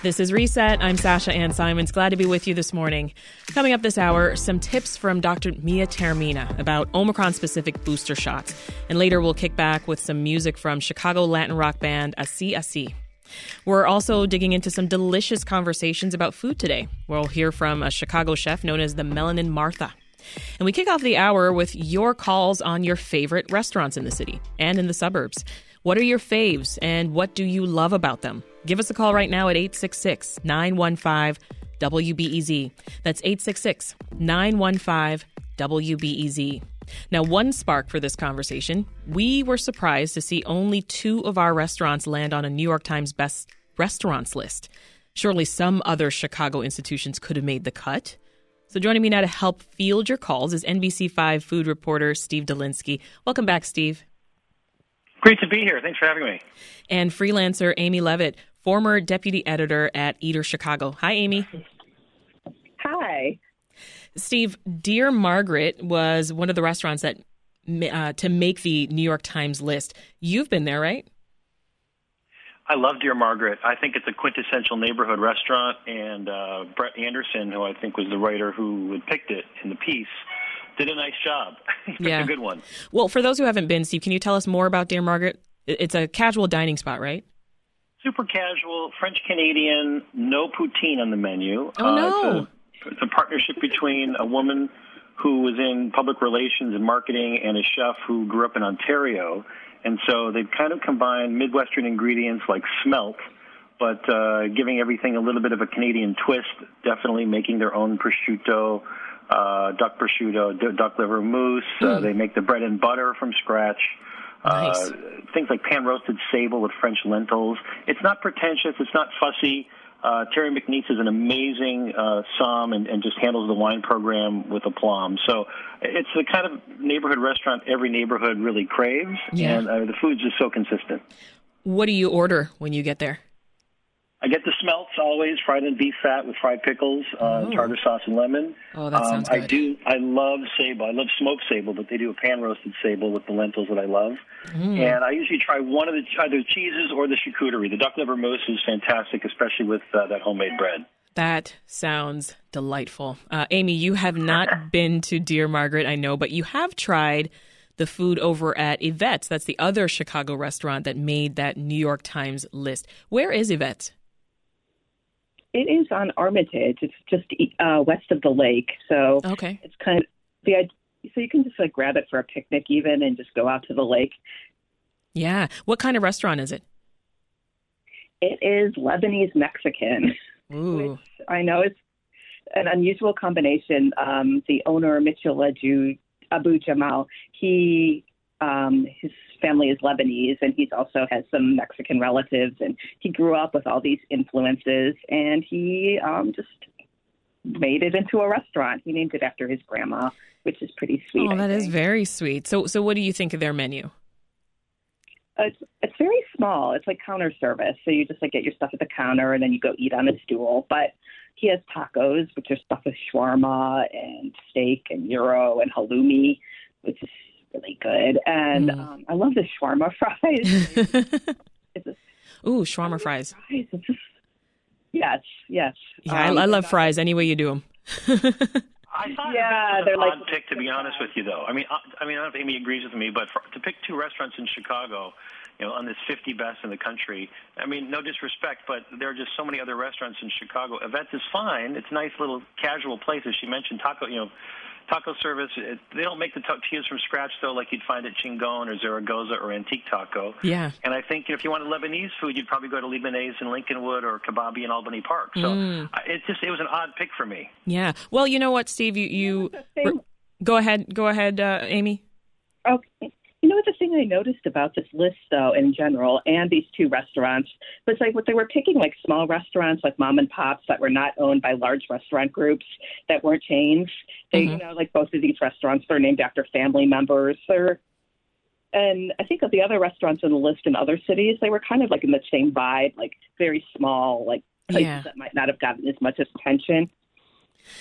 This is Reset. I'm Sasha Ann Simons. Glad to be with you this morning. Coming up this hour, some tips from Dr. Mia Taormina about Omicron specific booster shots. And later, we'll kick back with some music from Chicago Latin rock band Así. We're also digging into some delicious conversations about food today. We'll hear from a Chicago chef known as the Melanin Martha. And we kick off the hour with your calls on your favorite restaurants in the city and in the suburbs. What are your faves and what do you love about them? Give us a call right now at 866 915 WBEZ. That's 866 915 WBEZ. Now, one spark for this conversation we were surprised to see only two of our restaurants land on a New York Times Best Restaurants list. Surely some other Chicago institutions could have made the cut. So, joining me now to help field your calls is NBC5 food reporter Steve Dolinsky. Welcome back, Steve. Great to be here. Thanks for having me. And freelancer Aimee Levitt, former deputy editor at Eater Chicago. Hi, Aimee. Hi. Steve, Dear Margaret was one of the restaurants that uh, to make the New York Times list. You've been there, right? I love Dear Margaret. I think it's a quintessential neighborhood restaurant, and uh, Brett Anderson, who I think was the writer who had picked it in the piece, did a nice job. yeah, a good one. Well, for those who haven't been, Steve, can you tell us more about Dear Margaret? It's a casual dining spot, right? Super casual, French Canadian, no poutine on the menu. Oh no! Uh, it's, a, it's a partnership between a woman who was in public relations and marketing and a chef who grew up in Ontario. And so they've kind of combined Midwestern ingredients like smelt, but uh, giving everything a little bit of a Canadian twist, definitely making their own prosciutto, uh, duck prosciutto, duck liver mousse. Mm. Uh, hmm. they make the bread and butter from scratch. Nice. Uh, things like pan roasted sable with French lentils. It's not pretentious. It's not fussy. Uh, Terry McNeese is an amazing uh, som and, and just handles the wine program with aplomb. So it's the kind of neighborhood restaurant every neighborhood really craves, yeah. and uh, the food's just so consistent. What do you order when you get there? I get the smelts always, fried in beef fat with fried pickles, uh, oh. tartar sauce, and lemon. Oh, that sounds um, good. I do. I love sable. I love smoked sable, but they do a pan roasted sable with the lentils that I love. Mm. And I usually try one of the either cheeses or the charcuterie. The duck liver mousse is fantastic, especially with uh, that homemade bread. That sounds delightful. Uh, Aimee, you have not been to Dear Margaret, I know, but you have tried the food over at Yvette's. That's the other Chicago restaurant that made that New York Times list. Where is Yvette's? It is on Armitage. It's just uh, west of the lake, so okay. it's kind of the so you can just like grab it for a picnic even and just go out to the lake. Yeah. What kind of restaurant is it? It is Lebanese Mexican, Ooh. which I know it's an unusual combination. Um, the owner Mitchell Abou Jamra, he um, his family is Lebanese, and he also has some Mexican relatives, and he grew up with all these influences, and he um, just made it into a restaurant. He named it after his grandma, which is pretty sweet. Oh, that is very sweet. So, so what do you think of their menu? It's it's very small. It's like counter service, so you just like get your stuff at the counter, and then you go eat on a stool. But he has tacos, which are stuffed with shawarma and steak and gyro and halloumi, which is really good. And mm. um, I love the shawarma fries. Ooh, shawarma fries. fries. Just, yes, yes. Yeah, um, I, I, love fries any way you do them. I thought yeah, it was they're like odd pick to be honest with you, though. I mean, I, I mean, I don't know if Aimee agrees with me, but for, to pick two restaurants in Chicago, you know, on this 50 best in the country. I mean, no disrespect, but there are just so many other restaurants in Chicago. Yvette's is fine. It's a nice little casual place, as she mentioned. Taco, you know, taco service. It, they don't make the tortillas from scratch though, like you'd find at Chingon or Zaragoza or Antique Taco. Yeah. And I think you know, if you wanted Lebanese food, you'd probably go to Lebanese in Lincolnwood or Kabobi in Albany Park. So mm. it just it was an odd pick for me. Yeah. Well, you know what, Steve, you you go ahead, go ahead, uh, Aimee. Okay. The thing I noticed about this list, though, in general, and these two restaurants, was like what they were picking, like small restaurants, like mom and pops that were not owned by large restaurant groups that weren't chains. They, mm-hmm. you know, like both of these restaurants, they're named after family members. They're, and I think of the other restaurants on the list in other cities, they were kind of like in the same vibe, like very small, like places yeah. that might not have gotten as much attention.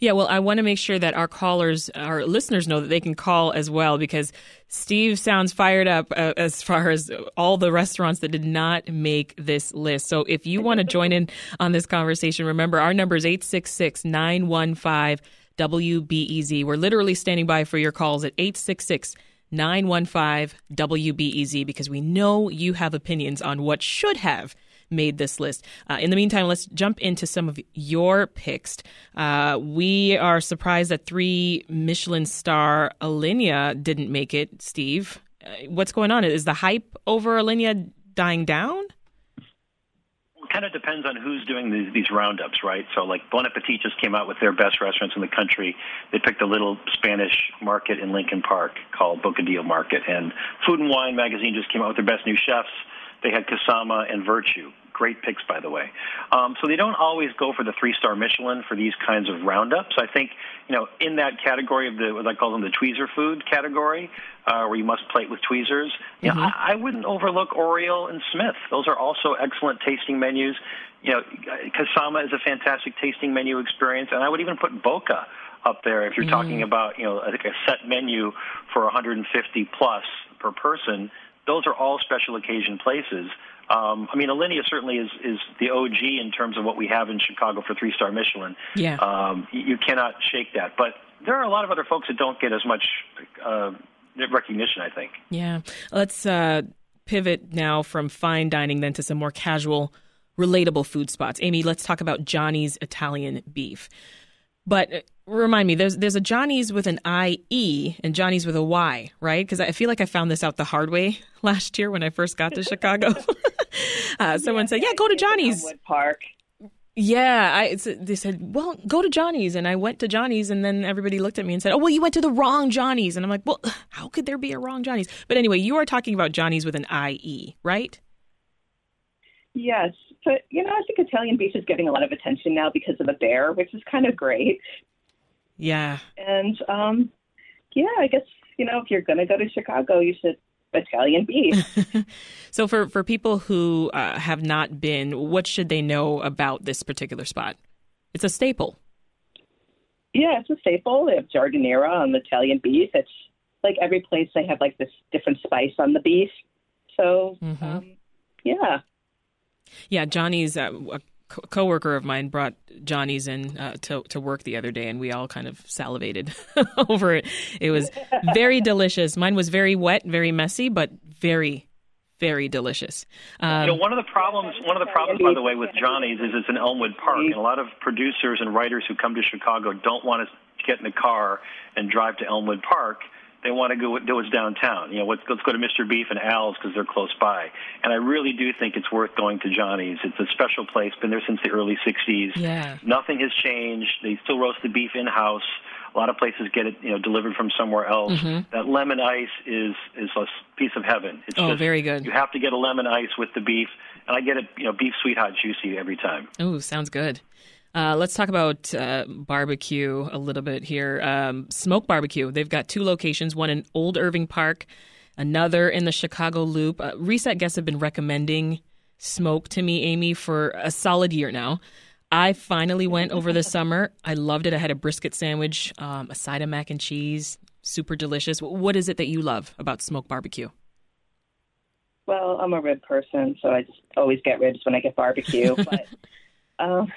Yeah, well, I want to make sure that our callers, our listeners know that they can call as well because Steve sounds fired up uh, as far as all the restaurants that did not make this list. So if you want to join in on this conversation, remember our number is 866 915 WBEZ. We're literally standing by for your calls at 866 915 WBEZ because we know you have opinions on what should have made this list. Uh, in the meantime, let's jump into some of your picks. Uh, we are surprised that three Michelin star Alinea didn't make it, Steve. Uh, what's going on? Is the hype over Alinea dying down? kind of depends on who's doing these, these roundups, right? So, like Bon Appetit just came out with their best restaurants in the country. They picked a little Spanish market in Lincoln Park called Bocadillo Market, and Food and Wine magazine just came out with their best new chefs. They had Kasama and Virtue. Great picks, by the way. Um, so they don't always go for the three-star Michelin for these kinds of roundups. I think, you know, in that category of the what I call them the tweezer food category, uh, where you must plate with tweezers, mm-hmm. know, I, I wouldn't overlook Oriole and Smyth. Those are also excellent tasting menus. You know, Kasama is a fantastic tasting menu experience, and I would even put Boka up there if you're mm. talking about you know like a set menu for 150 plus per person. Those are all special occasion places. Um, I mean, Alinea certainly is, is the OG in terms of what we have in Chicago for three star Michelin. Yeah. Um, you cannot shake that. But there are a lot of other folks that don't get as much uh, recognition, I think. Yeah. Let's uh, pivot now from fine dining then to some more casual, relatable food spots. Aimee, let's talk about Johnny's Italian beef. But uh, remind me, there's there's a Johnny's with an I E and Johnny's with a Y, right? Because I feel like I found this out the hard way last year when I first got to Chicago. uh, someone yeah, said, "Yeah, go to Johnny's Wood Park." Yeah, I, they said, "Well, go to Johnny's," and I went to Johnny's, and then everybody looked at me and said, "Oh, well, you went to the wrong Johnny's," and I'm like, "Well, how could there be a wrong Johnny's?" But anyway, you are talking about Johnny's with an I E, right? Yes, but you know, I think Italian beef is getting a lot of attention now because of the bear, which is kind of great. Yeah. And um, yeah, I guess you know if you're going to go to Chicago, you should Italian beef. so for for people who uh, have not been, what should they know about this particular spot? It's a staple. Yeah, it's a staple. They have giardiniera on the Italian beef. It's like every place they have like this different spice on the beef. So mm-hmm. um, yeah. Yeah, Johnny's uh, a coworker of mine brought Johnny's in uh, to to work the other day, and we all kind of salivated over it. It was very delicious. Mine was very wet, very messy, but very very delicious. Um, you know, one of the problems, one of the problems, by the way, with Johnny's is it's in Elmwood Park, and a lot of producers and writers who come to Chicago don't want to get in the car and drive to Elmwood Park they want to go do what's downtown. You know, let's, let's go to Mr. Beef and Al's because they're close by. And I really do think it's worth going to Johnny's. It's a special place. Been there since the early '60s. Yeah. Nothing has changed. They still roast the beef in house. A lot of places get it, you know, delivered from somewhere else. Mm-hmm. That lemon ice is is a piece of heaven. It's oh, just, very good. You have to get a lemon ice with the beef, and I get it, you know, beef sweet hot juicy every time. Oh, sounds good. Uh, let's talk about uh, barbecue a little bit here. Um, Smoque Barbecue. They've got two locations one in Old Irving Park, another in the Chicago Loop. Uh, Reset guests have been recommending Smoque to me, Aimee, for a solid year now. I finally went over the summer. I loved it. I had a brisket sandwich, um, a side of mac and cheese, super delicious. What is it that you love about Smoque Barbecue? Well, I'm a rib person, so I just always get ribs when I get barbecue. but um,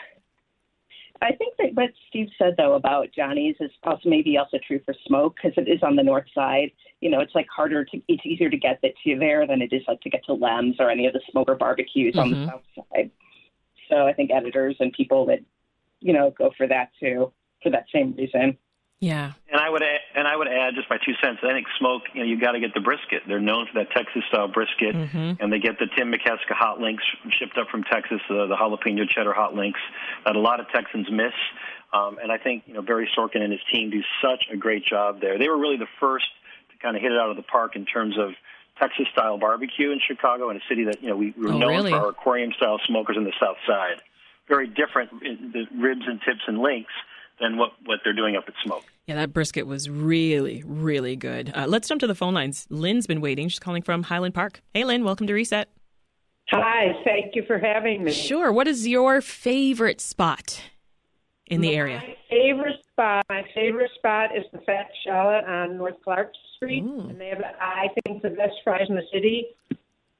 I think that what Steve said though about Johnny's is also maybe also true for Smoque because it is on the north side. You know, it's like harder to it's easier to get to there than it is like to get to Lem's or any of the smoker barbecues mm-hmm. on the mm-hmm. south side. So I think editors and people that you know go for that too for that same reason. Yeah. And I would add, and I would add just my two cents. I think Smoque. You know, you got to get the brisket. They're known for that Texas style brisket, mm-hmm. and they get the Tim McKeska hot links shipped up from Texas, uh, the jalapeno cheddar hot links that a lot of Texans miss. Um, and I think you know Barry Sorkin and his team do such a great job there. They were really the first to kind of hit it out of the park in terms of Texas style barbecue in Chicago, in a city that you know we, we were oh, known really? for our aquarium style smokers in the South Side. Very different in the ribs and tips and links than what, what they're doing up at Smoque. Yeah, that brisket was really, really good. Uh, let's jump to the phone lines. Lynn's been waiting. She's calling from Highland Park. Hey, Lynn, welcome to Reset. Hi, thank you for having me. Sure. What is your favorite spot? in the area? My favorite spot. My favorite spot is the Fat Shallot on North Clark Street, Ooh. and they have, I think, the best fries in the city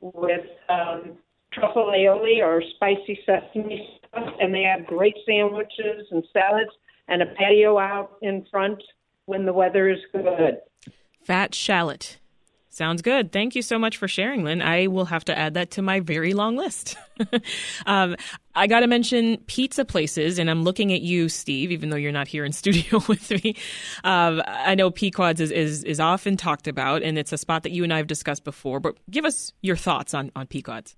with um, truffle aioli or spicy sesame stuff, and they have great sandwiches and salads and a patio out in front when the weather is good. Fat shallot. Sounds good. Thank you so much for sharing, Lynn. I will have to add that to my very long list. um, I got to mention pizza places, and I'm looking at you, Steve, even though you're not here in studio with me. Um, I know Pequod's is, is, is often talked about, and it's a spot that you and I have discussed before, but give us your thoughts on, on Pequod's.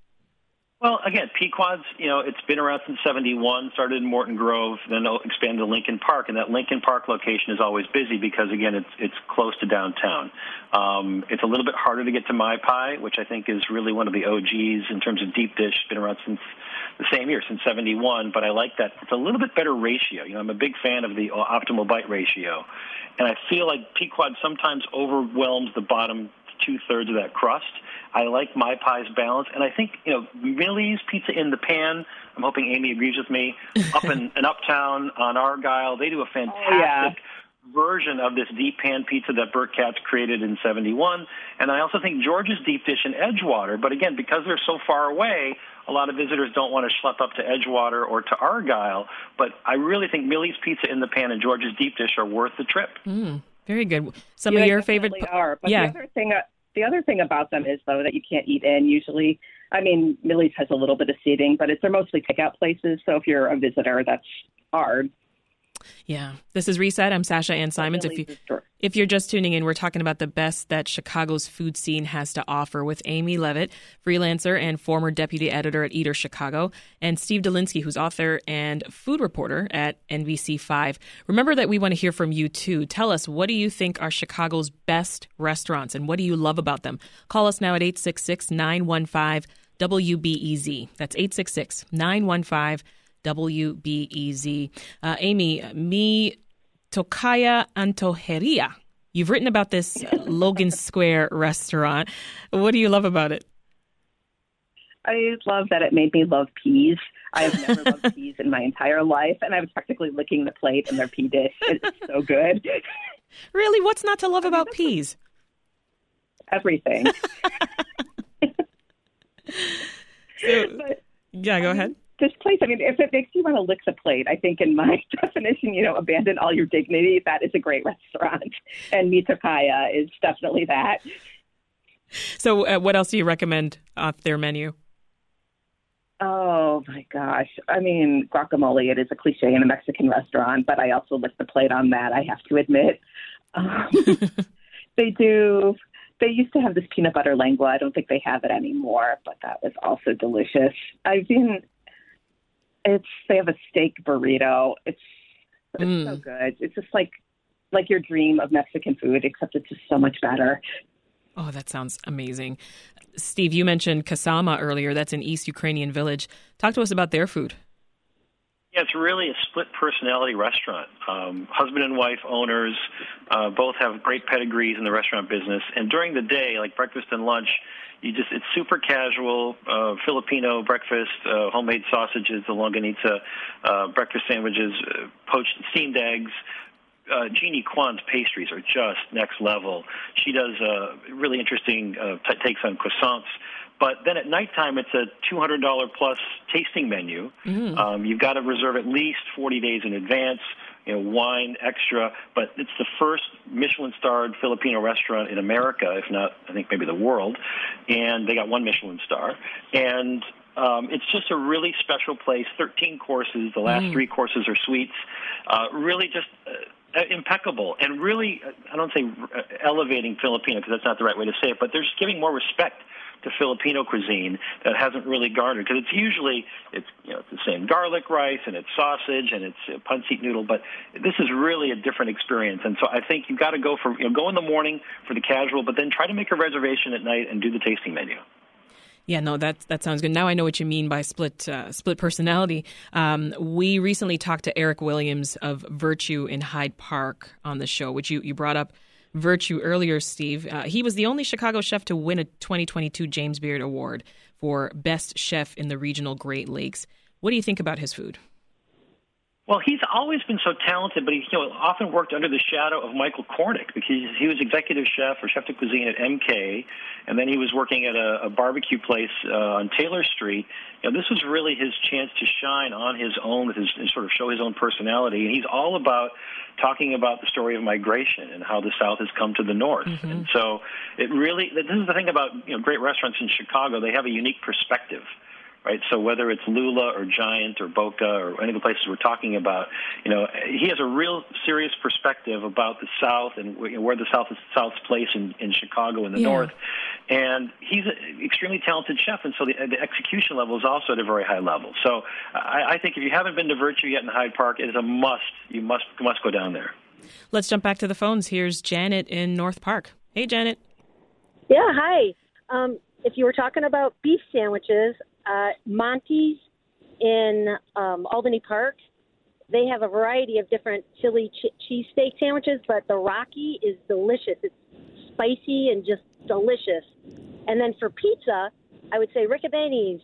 Well, again, Pequod's, you know, it's been around since 71, started in Morton Grove, then expanded to Lincoln Park. And that Lincoln Park location is always busy because, again, it's, it's close to downtown. Um, it's a little bit harder to get to My Pi, which I think is really one of the OGs in terms of deep dish. Been around since the same year, since 71. But I like that. It's a little bit better ratio. You know, I'm a big fan of the optimal bite ratio. And I feel like Pequod sometimes overwhelms the bottom two thirds of that crust. I like My Pi's balance, and I think you know Millie's Pizza in the Pan. I'm hoping Aimee agrees with me. Up in, in Uptown on Argyle, they do a fantastic. Oh, yeah. Version of this deep pan pizza that Burt Katz created in '71, and I also think George's deep dish in Edgewater. But again, because they're so far away, a lot of visitors don't want to schlep up to Edgewater or to Argyle. But I really think Millie's Pizza in the Pan and George's deep dish are worth the trip. Mm, very good. Some Yeah, of your favorite. are. But yeah. the other thing, uh, the other thing about them is though that you can't eat in usually. I mean, Millie's has a little bit of seating, but it's they're mostly takeout places. So if you're a visitor, that's hard. Yeah. This is Reset. I'm Sasha Ann Simons. If you Millie's is dr- If you're just tuning in, we're talking about the best that Chicago's food scene has to offer with Aimee Levitt, freelancer and former deputy editor at Eater Chicago, and Steve Dolinsky, who's author and food reporter at NBC5. Remember that we want to hear from you too. Tell us, what do you think are Chicago's best restaurants and what do you love about them? Call us now at 866 915 WBEZ. That's 866 915 WBEZ. Uh, Aimee, Mi Tocaya Antojeria. You've written about this uh, Logan Square restaurant. What do you love about it? I love that it made me love peas. I have never loved peas in my entire life, and I was practically licking the plate in their pea dish. It's so good. Really, what's not to love about peas? Everything. So- yeah, go ahead. This place, I mean, if it makes you want to lick the plate, I think in my definition, you know, abandon all your dignity, that is a great restaurant. And Mi Tocaya is definitely that. So, uh, what else do you recommend off their menu? Oh my gosh. I mean, guacamole, it is a cliche in a Mexican restaurant, but I also lick the plate on that, I have to admit. Um, they do, they used to have this peanut butter lengua. I don't think they have it anymore, but that was also delicious. I've been, it's, they have a steak burrito. It's, it's so Mm. good. It's just like, like your dream of Mexican food, except it's just so much better. Oh, that sounds amazing. Steve, you mentioned Kasama earlier. That's an East Ukrainian village. Talk to us about their food. Yeah, it's really a split personality restaurant. Um, husband and wife owners uh, both have great pedigrees in the restaurant business, and during the day, like breakfast and lunch, you just it's super casual uh, Filipino breakfast, uh, homemade sausages, the longanisa, uh, breakfast sandwiches, uh, poached steamed eggs. Uh, Genie Kwon's pastries are just next level. She does uh, really interesting uh, t- takes on croissants. But then at nighttime, it's a $200 plus tasting menu. Um, you've got to reserve at least 40 days in advance. You know, wine extra, but it's the first Michelin-starred Filipino restaurant in America, if not, I think maybe the world. And they got one Michelin star. And um, it's just a really special place. 13 courses. The last three courses are sweets. Uh, really just. Uh, uh, impeccable and really, uh, I don't say uh, elevating Filipino because that's not the right way to say it, but they're just giving more respect to Filipino cuisine that hasn't really garnered because it's usually it's you know it's the same garlic rice and it's sausage and it's uh, pancit noodle, but this is really a different experience. And so I think you've got to go for you know go in the morning for the casual, but then try to make a reservation at night and do the tasting menu. Yeah, no, that that sounds good. Now I know what you mean by split uh, split personality. Um, we recently talked to Eric Williams of Virtue in Hyde Park on the show, which you, you brought up Virtue earlier, Steve. Uh, he was the only Chicago chef to win a 2022 James Beard Award for Best Chef in the Regional Great Lakes. What do you think about his food? Well, he's always been so talented, but he you know, often worked under the shadow of Michael Kornick because he was executive chef or chef de cuisine at MK, and then he was working at a, a barbecue place uh, on Taylor Street. You know, this was really his chance to shine on his own, with his, and sort of show his own personality. And he's all about talking about the story of migration and how the South has come to the North. Mm-hmm. And so it really, this is the thing about you know, great restaurants in Chicago, they have a unique perspective right? So whether it's Lula or Giant or Boka or any of the places we're talking about, you know, he has a real serious perspective about the South and where the South is South's place in, in Chicago and the yeah. North. And he's an extremely talented chef, and so the, the execution level is also at a very high level. So I, I think if you haven't been to Virtue yet in Hyde Park, it is a must. You must must go down there. Let's jump back to the phones. Here's Janet in North Park. Hey, Janet. Yeah, hi. Um, if you were talking about beef sandwiches, uh, Monty's in um, Albany Park. They have a variety of different Philly ch- cheesesteak sandwiches, but the Rocky is delicious. It's spicy and just delicious. And then for pizza, I would say Ricobene's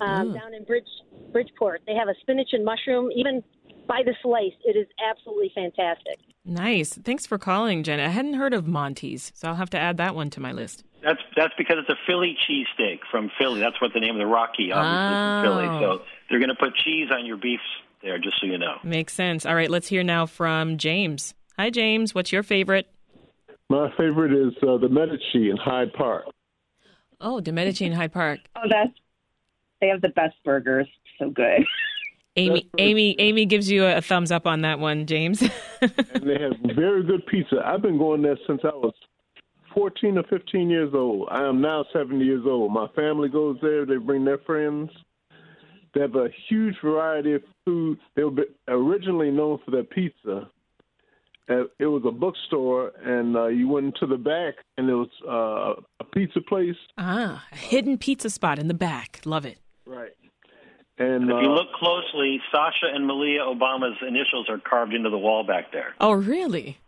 um, oh. down in Bridge Bridgeport. They have a spinach and mushroom, even by the slice. It is absolutely fantastic. Nice. Thanks for calling, Jenna. I hadn't heard of Monty's, so I'll have to add that one to my list. That's that's because it's a Philly cheesesteak from Philly. That's what the name of the Rocky obviously oh. from Philly. So they're going to put cheese on your beef there, just so you know. Makes sense. All right, let's hear now from James. Hi, James. What's your favorite? My favorite is uh, the Medici in Hyde Park. Oh, the Medici in Hyde Park. Oh, that's they have the best burgers. So good. Aimee, Aimee, Aimee gives you a thumbs up on that one, James. and they have very good pizza. I've been going there since I was 14 or 15 years old. I am now 70 years old. My family goes there. They bring their friends. They have a huge variety of food. They were originally known for their pizza. It was a bookstore, and uh, you went into the back, and it was uh, a pizza place. Ah, a hidden pizza spot in the back. Love it. Right. And, and if uh, you look closely, Sasha and Malia Obama's initials are carved into the wall back there. Oh, really?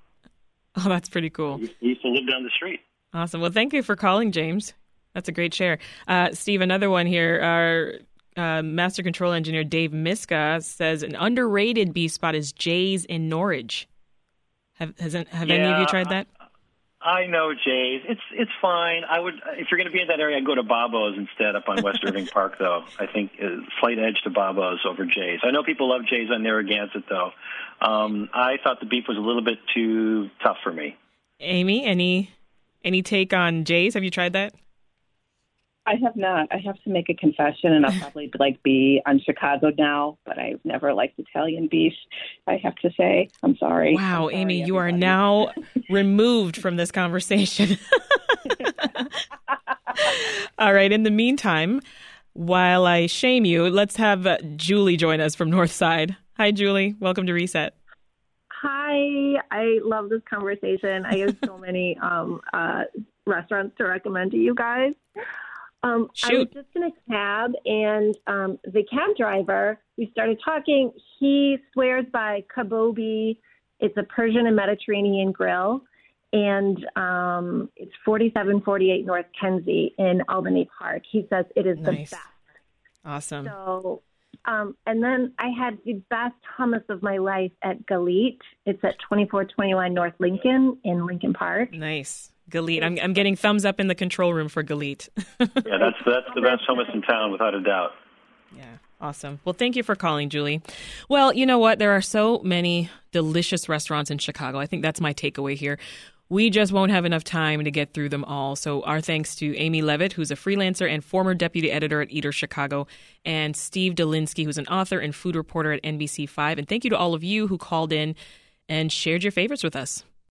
Oh, that's pretty cool. He used to live down the street. Awesome. Well, thank you for calling, James. That's a great share. Uh, Steve, another one here. Our uh, master control engineer Dave Miska says an underrated beef spot is Jay's in Norridge. Have has have yeah, any of you tried that? I know Jay's. It's it's fine. I would if you're going to be in that area, I'd go to Babo's instead up on West Irving Park. Though I think a slight edge to Babo's over Jay's. I know people love Jay's on Narragansett though. Um, I thought the beef was a little bit too tough for me. Aimee, any any take on Jay's? Have you tried that? I have not. I have to make a confession, and I'll probably like be on Chicago now, but I've never liked Italian beef. I have to say, I'm sorry. Wow, I'm sorry, Aimee, everybody. you are now removed from this conversation. All right. In the meantime, while I shame you, let's have uh, Julie join us from Northside. Hi, Julie. Welcome to Reset. Hi, I love this conversation. I have so many um, uh, restaurants to recommend to you guys. Um, I was just in a cab, and um, the cab driver, we started talking. He swears by Kabobi. It's a Persian and Mediterranean grill, and um, it's 4748 North Kedzie in Albany Park. He says it is nice. the best. Awesome. So, um, and then I had the best hummus of my life at Galit. It's at 2421 North Lincoln in Lincoln Park. Nice. Galit. I'm, I'm getting thumbs up in the control room for Galit. yeah, that's that's the best hummus in town, without a doubt. Yeah, awesome. Well, thank you for calling, Julie. Well, you know what? There are so many delicious restaurants in Chicago. I think that's my takeaway here. We just won't have enough time to get through them all. So, our thanks to Aimee Levitt, who's a freelancer and former deputy editor at Eater Chicago, and Steve Dolinsky, who's an author and food reporter at NBC5. And thank you to all of you who called in and shared your favorites with us.